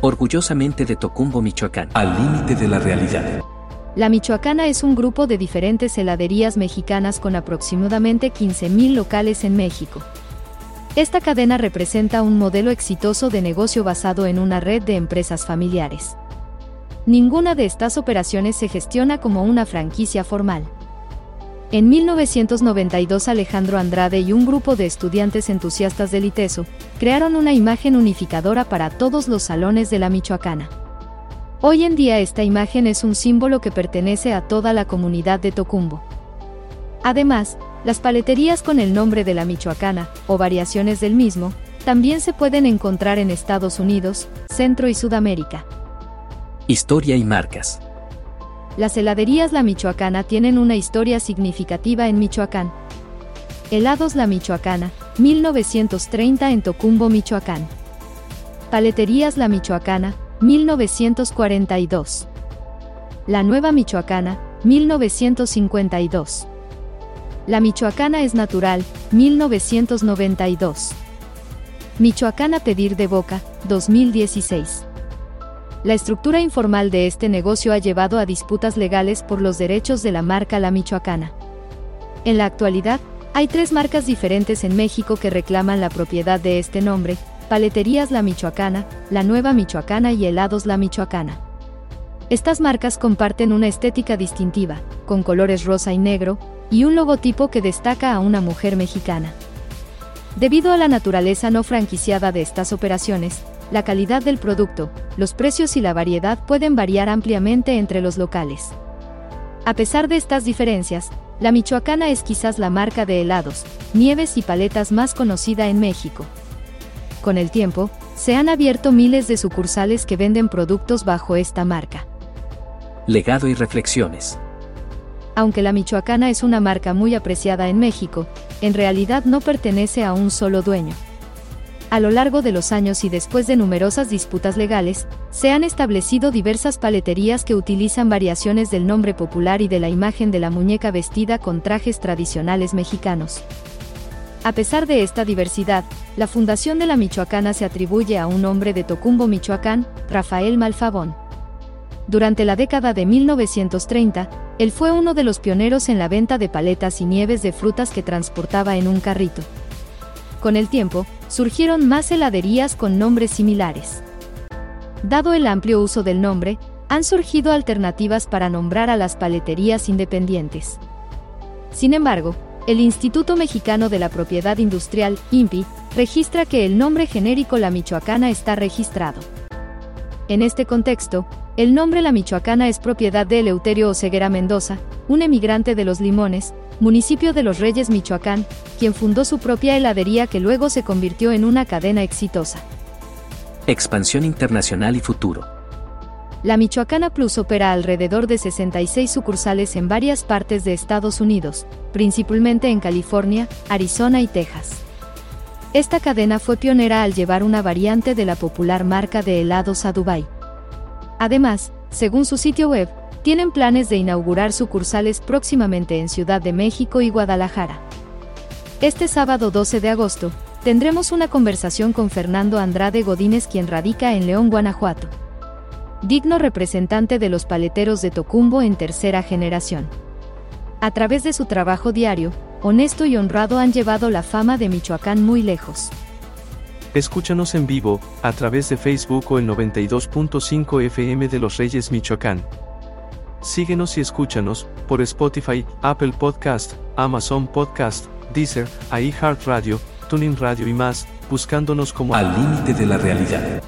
Orgullosamente de Tocumbo, Michoacán. Al límite de la realidad. La Michoacana es un grupo de diferentes heladerías mexicanas con aproximadamente 15.000 locales en México. Esta cadena representa un modelo exitoso de negocio basado en una red de empresas familiares. Ninguna de estas operaciones se gestiona como una franquicia formal. En 1992 Alejandro Andrade y un grupo de estudiantes entusiastas del ITESO crearon una imagen unificadora para todos los salones de la Michoacana. Hoy en día esta imagen es un símbolo que pertenece a toda la comunidad de Tocumbo. Además, las paleterías con el nombre de la Michoacana, o variaciones del mismo, también se pueden encontrar en Estados Unidos, Centro y Sudamérica. Historia y marcas. Las heladerías La Michoacana tienen una historia significativa en Michoacán. Helados La Michoacana, 1930 en Tocumbo, Michoacán. Paleterías La Michoacana, 1942. La Nueva Michoacana, 1952. La Michoacana es natural, 1992. Michoacana Pedir de Boca, 2016. La estructura informal de este negocio ha llevado a disputas legales por los derechos de la marca La Michoacana. En la actualidad, hay tres marcas diferentes en México que reclaman la propiedad de este nombre, Paleterías La Michoacana, La Nueva Michoacana y Helados La Michoacana. Estas marcas comparten una estética distintiva, con colores rosa y negro, y un logotipo que destaca a una mujer mexicana. Debido a la naturaleza no franquiciada de estas operaciones, la calidad del producto, los precios y la variedad pueden variar ampliamente entre los locales. A pesar de estas diferencias, la Michoacana es quizás la marca de helados, nieves y paletas más conocida en México. Con el tiempo, se han abierto miles de sucursales que venden productos bajo esta marca. Legado y reflexiones. Aunque la Michoacana es una marca muy apreciada en México, en realidad no pertenece a un solo dueño. A lo largo de los años y después de numerosas disputas legales, se han establecido diversas paleterías que utilizan variaciones del nombre popular y de la imagen de la muñeca vestida con trajes tradicionales mexicanos. A pesar de esta diversidad, la fundación de la Michoacana se atribuye a un hombre de Tocumbo, Michoacán, Rafael Malfabón. Durante la década de 1930, él fue uno de los pioneros en la venta de paletas y nieves de frutas que transportaba en un carrito. Con el tiempo, surgieron más heladerías con nombres similares. Dado el amplio uso del nombre, han surgido alternativas para nombrar a las paleterías independientes. Sin embargo, el Instituto Mexicano de la Propiedad Industrial, INPI, registra que el nombre genérico La Michoacana está registrado. En este contexto, el nombre La Michoacana es propiedad de Eleuterio Oseguera Mendoza, un emigrante de Los Limones, municipio de Los Reyes, Michoacán, quien fundó su propia heladería que luego se convirtió en una cadena exitosa. Expansión internacional y futuro. La Michoacana Plus opera alrededor de 66 sucursales en varias partes de Estados Unidos, principalmente en California, Arizona y Texas. Esta cadena fue pionera al llevar una variante de la popular marca de helados a Dubai. Además, según su sitio web, tienen planes de inaugurar sucursales próximamente en Ciudad de México y Guadalajara. Este sábado 12 de agosto, tendremos una conversación con Fernando Andrade Godínez quien radica en León, Guanajuato digno representante de los paleteros de Tocumbo en tercera generación. A través de su trabajo diario, honesto y honrado han llevado la fama de Michoacán muy lejos. Escúchanos en vivo, a través de Facebook o el 92.5 FM de Los Reyes Michoacán. Síguenos y escúchanos, por Spotify, Apple Podcast, Amazon Podcast, Deezer, iHeartRadio, Tuning Radio y más, buscándonos como Al límite de la realidad.